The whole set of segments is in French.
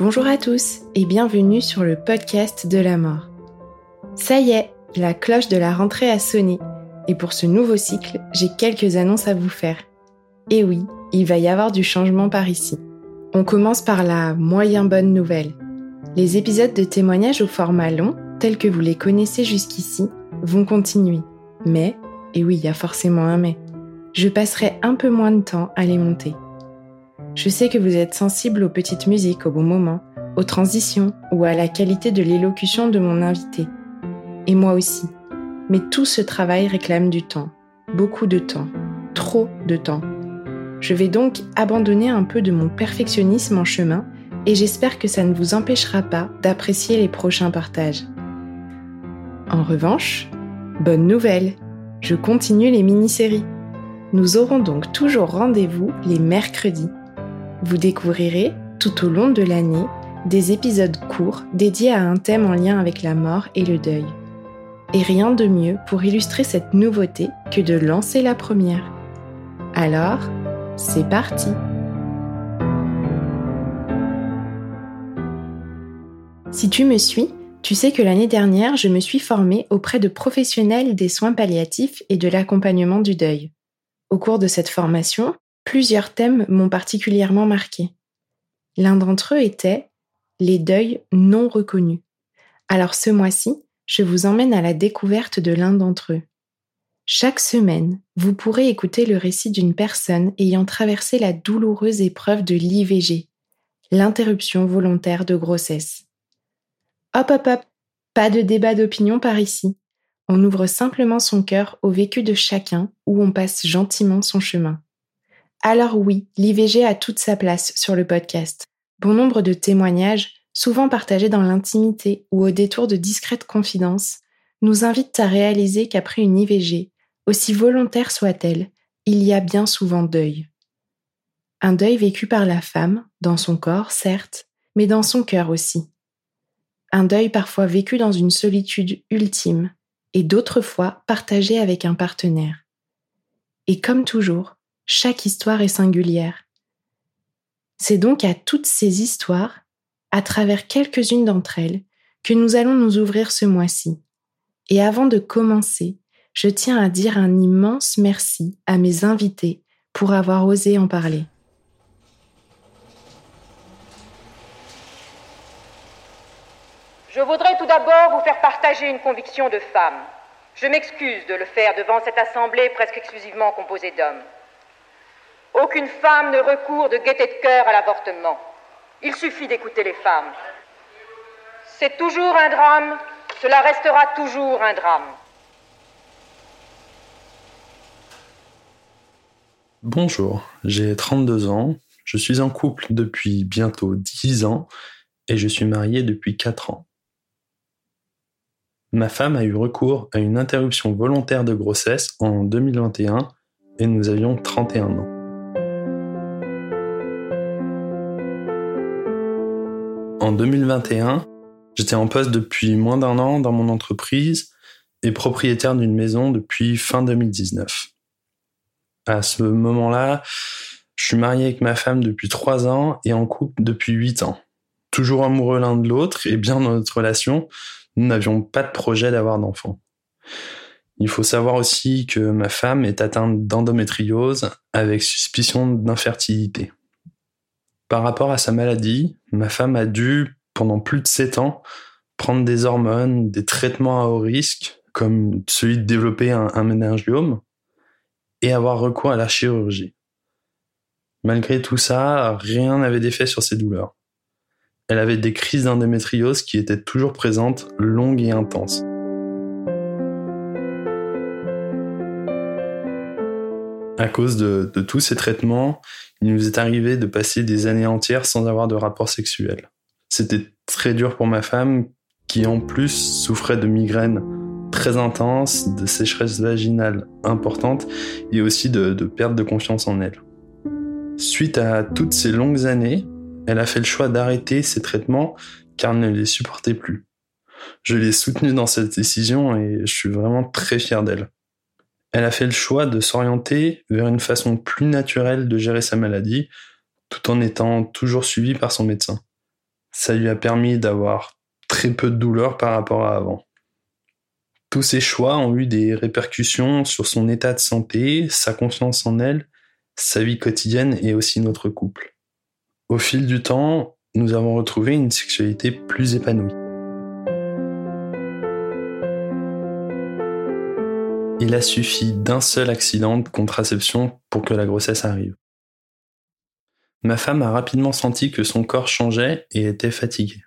Bonjour à tous et bienvenue sur le podcast de la mort. Ça y est, la cloche de la rentrée a sonné et pour ce nouveau cycle, j'ai quelques annonces à vous faire. Et oui, il va y avoir du changement par ici. On commence par la moyen bonne nouvelle. Les épisodes de témoignages au format long, tels que vous les connaissez jusqu'ici, vont continuer. Mais, et oui, il y a forcément un mais, je passerai un peu moins de temps à les monter. Je sais que vous êtes sensible aux petites musiques au bon moment, aux transitions ou à la qualité de l'élocution de mon invité. Et moi aussi. Mais tout ce travail réclame du temps. Beaucoup de temps. Trop de temps. Je vais donc abandonner un peu de mon perfectionnisme en chemin et j'espère que ça ne vous empêchera pas d'apprécier les prochains partages. En revanche, bonne nouvelle, je continue les mini-séries. Nous aurons donc toujours rendez-vous les mercredis vous découvrirez, tout au long de l'année, des épisodes courts dédiés à un thème en lien avec la mort et le deuil. Et rien de mieux pour illustrer cette nouveauté que de lancer la première. Alors, c'est parti Si tu me suis, tu sais que l'année dernière, je me suis formée auprès de professionnels des soins palliatifs et de l'accompagnement du deuil. Au cours de cette formation, Plusieurs thèmes m'ont particulièrement marqué. L'un d'entre eux était les deuils non reconnus. Alors ce mois-ci, je vous emmène à la découverte de l'un d'entre eux. Chaque semaine, vous pourrez écouter le récit d'une personne ayant traversé la douloureuse épreuve de l'IVG, l'interruption volontaire de grossesse. Hop hop hop, pas de débat d'opinion par ici. On ouvre simplement son cœur au vécu de chacun ou on passe gentiment son chemin. Alors oui, l'IVG a toute sa place sur le podcast. Bon nombre de témoignages, souvent partagés dans l'intimité ou au détour de discrètes confidences, nous invitent à réaliser qu'après une IVG, aussi volontaire soit-elle, il y a bien souvent deuil. Un deuil vécu par la femme, dans son corps, certes, mais dans son cœur aussi. Un deuil parfois vécu dans une solitude ultime, et d'autres fois partagé avec un partenaire. Et comme toujours, chaque histoire est singulière. C'est donc à toutes ces histoires, à travers quelques-unes d'entre elles, que nous allons nous ouvrir ce mois-ci. Et avant de commencer, je tiens à dire un immense merci à mes invités pour avoir osé en parler. Je voudrais tout d'abord vous faire partager une conviction de femme. Je m'excuse de le faire devant cette assemblée presque exclusivement composée d'hommes. Aucune femme ne recourt de gaieté de cœur à l'avortement. Il suffit d'écouter les femmes. C'est toujours un drame, cela restera toujours un drame. Bonjour, j'ai 32 ans, je suis en couple depuis bientôt 10 ans et je suis marié depuis 4 ans. Ma femme a eu recours à une interruption volontaire de grossesse en 2021 et nous avions 31 ans. En 2021, j'étais en poste depuis moins d'un an dans mon entreprise et propriétaire d'une maison depuis fin 2019. À ce moment-là, je suis marié avec ma femme depuis trois ans et en couple depuis huit ans. Toujours amoureux l'un de l'autre et bien dans notre relation, nous n'avions pas de projet d'avoir d'enfants. Il faut savoir aussi que ma femme est atteinte d'endométriose avec suspicion d'infertilité. Par rapport à sa maladie, ma femme a dû, pendant plus de 7 ans, prendre des hormones, des traitements à haut risque, comme celui de développer un, un méningiome, et avoir recours à la chirurgie. Malgré tout ça, rien n'avait d'effet sur ses douleurs. Elle avait des crises d'endémétriose qui étaient toujours présentes, longues et intenses. À cause de, tous ces traitements, il nous est arrivé de passer des années entières sans avoir de rapport sexuel. C'était très dur pour ma femme qui en plus souffrait de migraines très intenses, de sécheresse vaginale importante et aussi de, de perte de confiance en elle. Suite à toutes ces longues années, elle a fait le choix d'arrêter ses traitements car elle ne les supportait plus. Je l'ai soutenue dans cette décision et je suis vraiment très fier d'elle. Elle a fait le choix de s'orienter vers une façon plus naturelle de gérer sa maladie, tout en étant toujours suivie par son médecin. Ça lui a permis d'avoir très peu de douleur par rapport à avant. Tous ces choix ont eu des répercussions sur son état de santé, sa confiance en elle, sa vie quotidienne et aussi notre couple. Au fil du temps, nous avons retrouvé une sexualité plus épanouie. Il a suffi d'un seul accident de contraception pour que la grossesse arrive. Ma femme a rapidement senti que son corps changeait et était fatigué.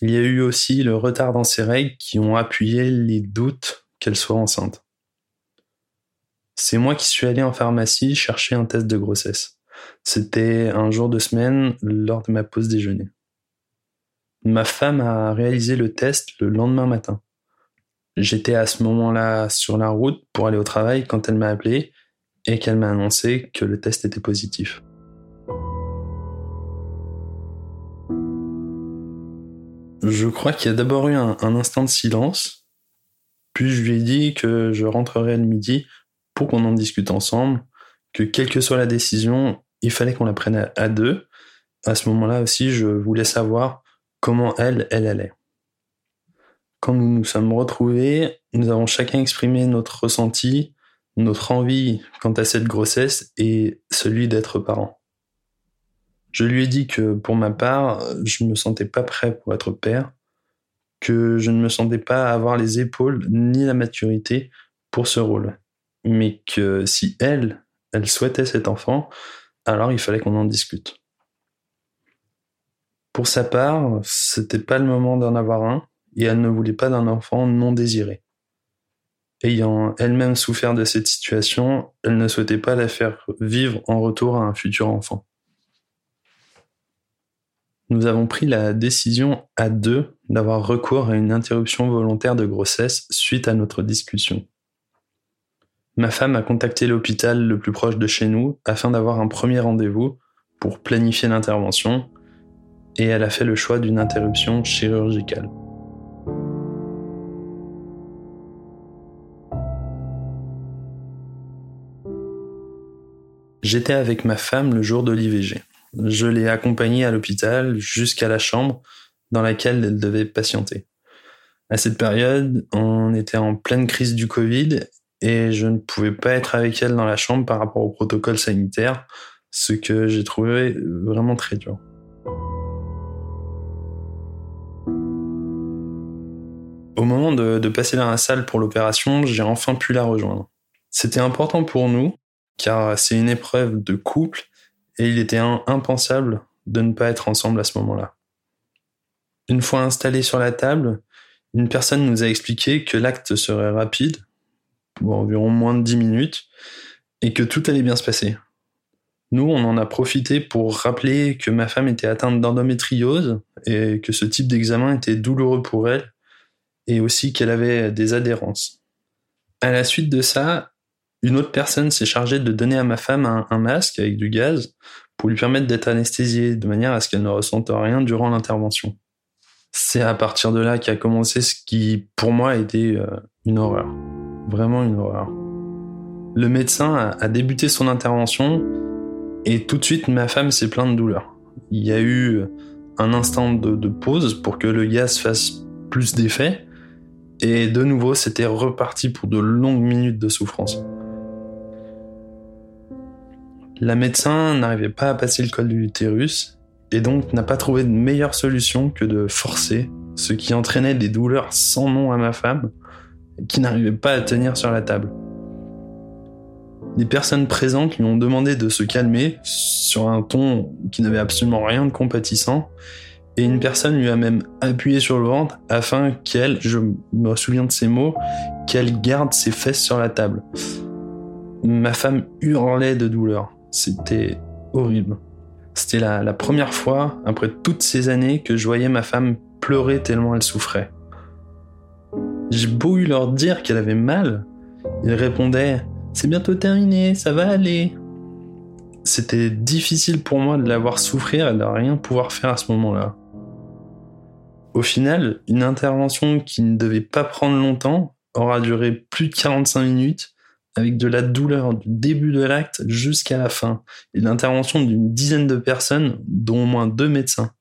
Il y a eu aussi le retard dans ses règles qui ont appuyé les doutes qu'elle soit enceinte. C'est moi qui suis allé en pharmacie chercher un test de grossesse. C'était un jour de semaine lors de ma pause déjeuner. Ma femme a réalisé le test le lendemain matin. J'étais à ce moment-là sur la route pour aller au travail quand elle m'a appelé et qu'elle m'a annoncé que le test était positif. Je crois qu'il y a d'abord eu un, instant de silence, puis je lui ai dit que je rentrerai le midi pour qu'on en discute ensemble, que quelle que soit la décision, il fallait qu'on la prenne à deux. À ce moment-là aussi, je voulais savoir comment elle, elle allait. Quand nous nous sommes retrouvés, nous avons chacun exprimé notre ressenti, notre envie quant à cette grossesse et celui d'être parent. Je lui ai dit que pour ma part, je ne me sentais pas prêt pour être père, que je ne me sentais pas avoir les épaules ni la maturité pour ce rôle, mais que si elle, elle souhaitait cet enfant, alors il fallait qu'on en discute. Pour sa part, c'était pas le moment d'en avoir un, et elle ne voulait pas d'un enfant non désiré. Ayant elle-même souffert de cette situation, elle ne souhaitait pas la faire vivre en retour à un futur enfant. Nous avons pris la décision à deux d'avoir recours à une interruption volontaire de grossesse suite à notre discussion. Ma femme a contacté l'hôpital le plus proche de chez nous afin d'avoir un premier rendez-vous pour planifier l'intervention et elle a fait le choix d'une interruption chirurgicale. J'étais avec ma femme le jour de l'IVG. Je l'ai accompagnée à l'hôpital jusqu'à la chambre dans laquelle elle devait patienter. À cette période, on était en pleine crise du Covid et je ne pouvais pas être avec elle dans la chambre par rapport au protocole sanitaire, ce que j'ai trouvé vraiment très dur. Au moment de, de passer dans la salle pour l'opération, j'ai enfin pu la rejoindre. C'était important pour nous car c'est une épreuve de couple et il était impensable de ne pas être ensemble à ce moment-là. Une fois installés sur la table, une personne nous a expliqué que l'acte serait rapide, environ moins de 10 minutes, et que tout allait bien se passer. Nous, on en a profité pour rappeler que ma femme était atteinte d'endométriose et que ce type d'examen était douloureux pour elle, et aussi qu'elle avait des adhérences. À la suite de ça, une autre personne s'est chargée de donner à ma femme un, masque avec du gaz pour lui permettre d'être anesthésiée de manière à ce qu'elle ne ressente rien durant l'intervention. C'est à partir de là qu'a commencé ce qui, pour moi, était euh, une horreur. Vraiment une horreur. Le médecin a, débuté son intervention et tout de suite ma femme s'est plainte de douleur. Il y a eu un instant de, de pause pour que le gaz fasse plus d'effet et de nouveau c'était reparti pour de longues minutes de souffrance. La médecin n'arrivait pas à passer le col de l'utérus et donc n'a pas trouvé de meilleure solution que de forcer, ce qui entraînait des douleurs sans nom à ma femme, qui n'arrivait pas à tenir sur la table. Les personnes présentes lui ont demandé de se calmer sur un ton qui n'avait absolument rien de compatissant, et une personne lui a même appuyé sur le ventre afin qu'elle, je me souviens de ces mots, qu'elle garde ses fesses sur la table. Ma femme hurlait de douleur. C'était horrible. C'était la, première fois, après toutes ces années, que je voyais ma femme pleurer tellement elle souffrait. J'ai beau eu leur dire qu'elle avait mal, ils répondaient C'est bientôt terminé, ça va aller. C'était difficile pour moi de la voir souffrir et de rien pouvoir faire à ce moment-là. Au final, une intervention qui ne devait pas prendre longtemps aura duré plus de 45 minutes avec de la douleur du début de l'acte jusqu'à la fin, et l'intervention d'une dizaine de personnes, dont au moins deux médecins.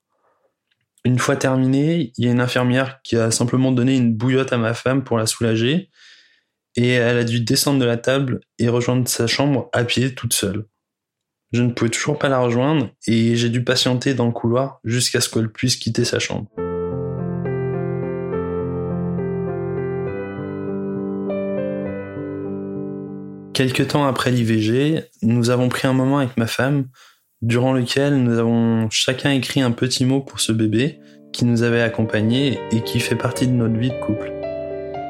Une fois terminé, il y a une infirmière qui a simplement donné une bouillotte à ma femme pour la soulager, et elle a dû descendre de la table et rejoindre sa chambre à pied toute seule. Je ne pouvais toujours pas la rejoindre, et j'ai dû patienter dans le couloir jusqu'à ce qu'elle puisse quitter sa chambre. Quelque temps après l'IVG, nous avons pris un moment avec ma femme, durant lequel nous avons chacun écrit un petit mot pour ce bébé qui nous avait accompagnés et qui fait partie de notre vie de couple.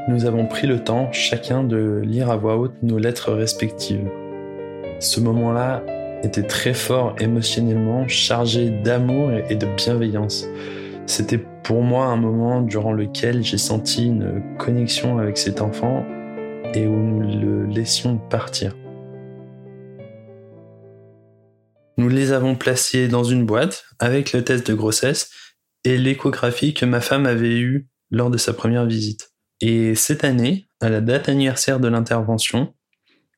Nous avons pris le temps, chacun, de lire à voix haute nos lettres respectives. Ce moment-là était très fort émotionnellement, chargé d'amour et de bienveillance. C'était pour moi un moment durant lequel j'ai senti une connexion avec cet enfant et où nous le laissions partir. Nous les avons placés dans une boîte avec le test de grossesse et l'échographie que ma femme avait eue lors de sa première visite. Et cette année, à la date anniversaire de l'intervention,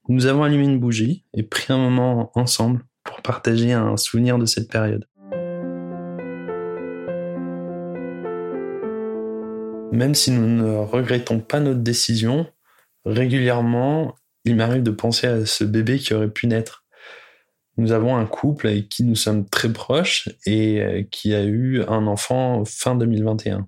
nous avons allumé une bougie et pris un moment ensemble pour partager un souvenir de cette période. Même si nous ne regrettons pas notre décision, régulièrement, il m'arrive de penser à ce bébé qui aurait pu naître. Nous avons un couple avec qui nous sommes très proches et euh, qui a eu un enfant fin 2021.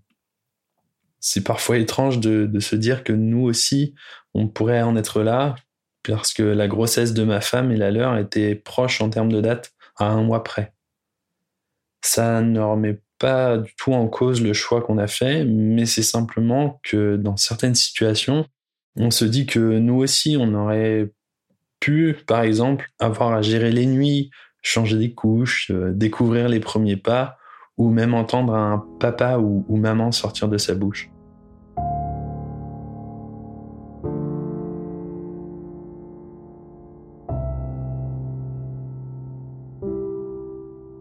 C'est parfois étrange de, de, se dire que nous aussi, on pourrait en être là, parce que la grossesse de ma femme et la leur étaient proches en termes de date à un mois près. Ça ne remet pas du tout en cause le choix qu'on a fait, mais c'est simplement que dans certaines situations, on se dit que nous aussi, on aurait pu, par exemple, avoir à gérer les nuits, changer des couches, euh, découvrir les premiers pas, ou même entendre un papa ou, ou maman sortir de sa bouche.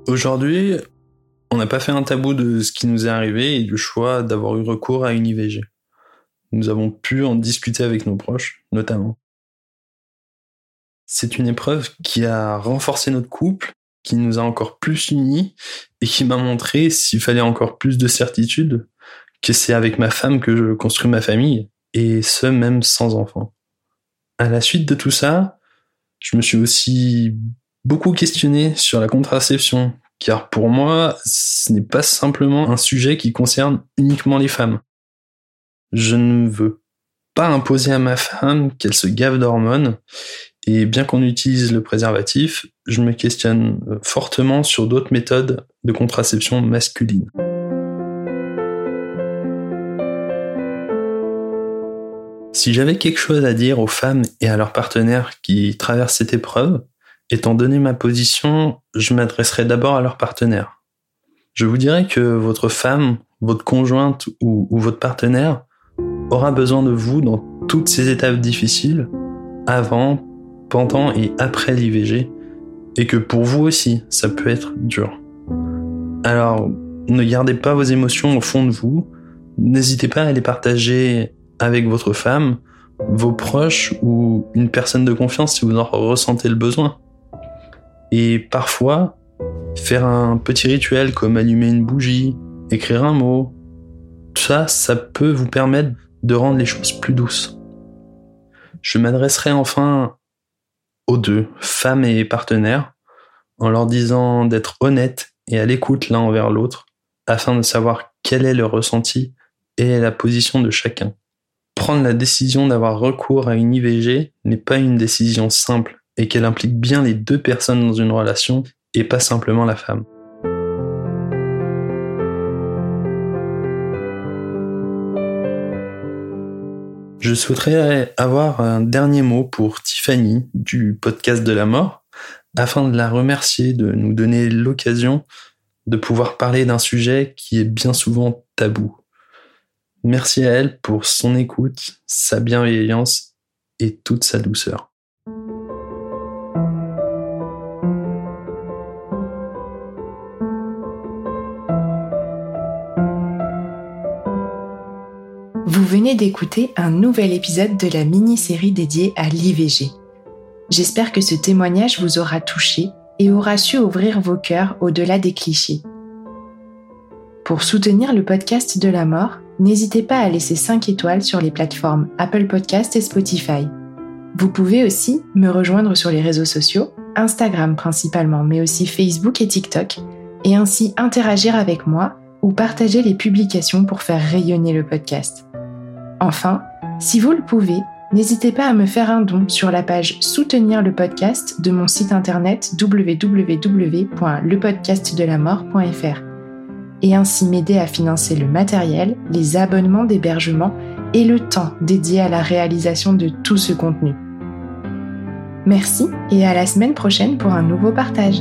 Aujourd'hui, on n'a pas fait un tabou de ce qui nous est arrivé et du choix d'avoir eu recours à une IVG nous avons pu en discuter avec nos proches, notamment. C'est une épreuve qui a renforcé notre couple, qui nous a encore plus unis et qui m'a montré, s'il fallait encore plus de certitude, que c'est avec ma femme que je construis ma famille, et ce même sans enfant. À la suite de tout ça, je me suis aussi beaucoup questionné sur la contraception, car pour moi, ce n'est pas simplement un sujet qui concerne uniquement les femmes je ne veux pas imposer à ma femme qu'elle se gave d'hormones. Et bien qu'on utilise le préservatif, je me questionne fortement sur d'autres méthodes de contraception masculine. Si j'avais quelque chose à dire aux femmes et à leurs partenaires qui traversent cette épreuve, étant donné ma position, je m'adresserais d'abord à leurs partenaires. Je vous dirais que votre femme, votre conjointe ou, ou votre partenaire aura besoin de vous dans toutes ces étapes difficiles, avant, pendant et après l'IVG, et que pour vous aussi, ça peut être dur. Alors, ne gardez pas vos émotions au fond de vous, n'hésitez pas à les partager avec votre femme, vos proches ou une personne de confiance si vous en ressentez le besoin. Et parfois, faire un petit rituel comme allumer une bougie, écrire un mot, ça, ça peut vous permettre de rendre les choses plus douces. Je m'adresserai enfin aux deux, femmes et partenaires, en leur disant d'être honnêtes et à l'écoute l'un envers l'autre afin de savoir quel est le ressenti et la position de chacun. Prendre la décision d'avoir recours à une IVG n'est pas une décision simple et qu'elle implique bien les deux personnes dans une relation et pas simplement la femme. Je souhaiterais avoir un dernier mot pour Tiffany du podcast de la mort afin de la remercier de nous donner l'occasion de pouvoir parler d'un sujet qui est bien souvent tabou. Merci à elle pour son écoute, sa bienveillance et toute sa douceur. Vous venez d'écouter un nouvel épisode de la mini-série dédiée à l'IVG. J'espère que ce témoignage vous aura touché et aura su ouvrir vos cœurs au-delà des clichés. Pour soutenir le podcast de la mort, n'hésitez pas à laisser 5 étoiles sur les plateformes Apple Podcast et Spotify. Vous pouvez aussi me rejoindre sur les réseaux sociaux, Instagram principalement, mais aussi Facebook et TikTok, et ainsi interagir avec moi ou partager les publications pour faire rayonner le podcast. Enfin, si vous le pouvez, n'hésitez pas à me faire un don sur la page Soutenir le podcast de mon site internet www.lepodcastdelamort.fr et ainsi m'aider à financer le matériel, les abonnements d'hébergement et le temps dédié à la réalisation de tout ce contenu. Merci et à la semaine prochaine pour un nouveau partage.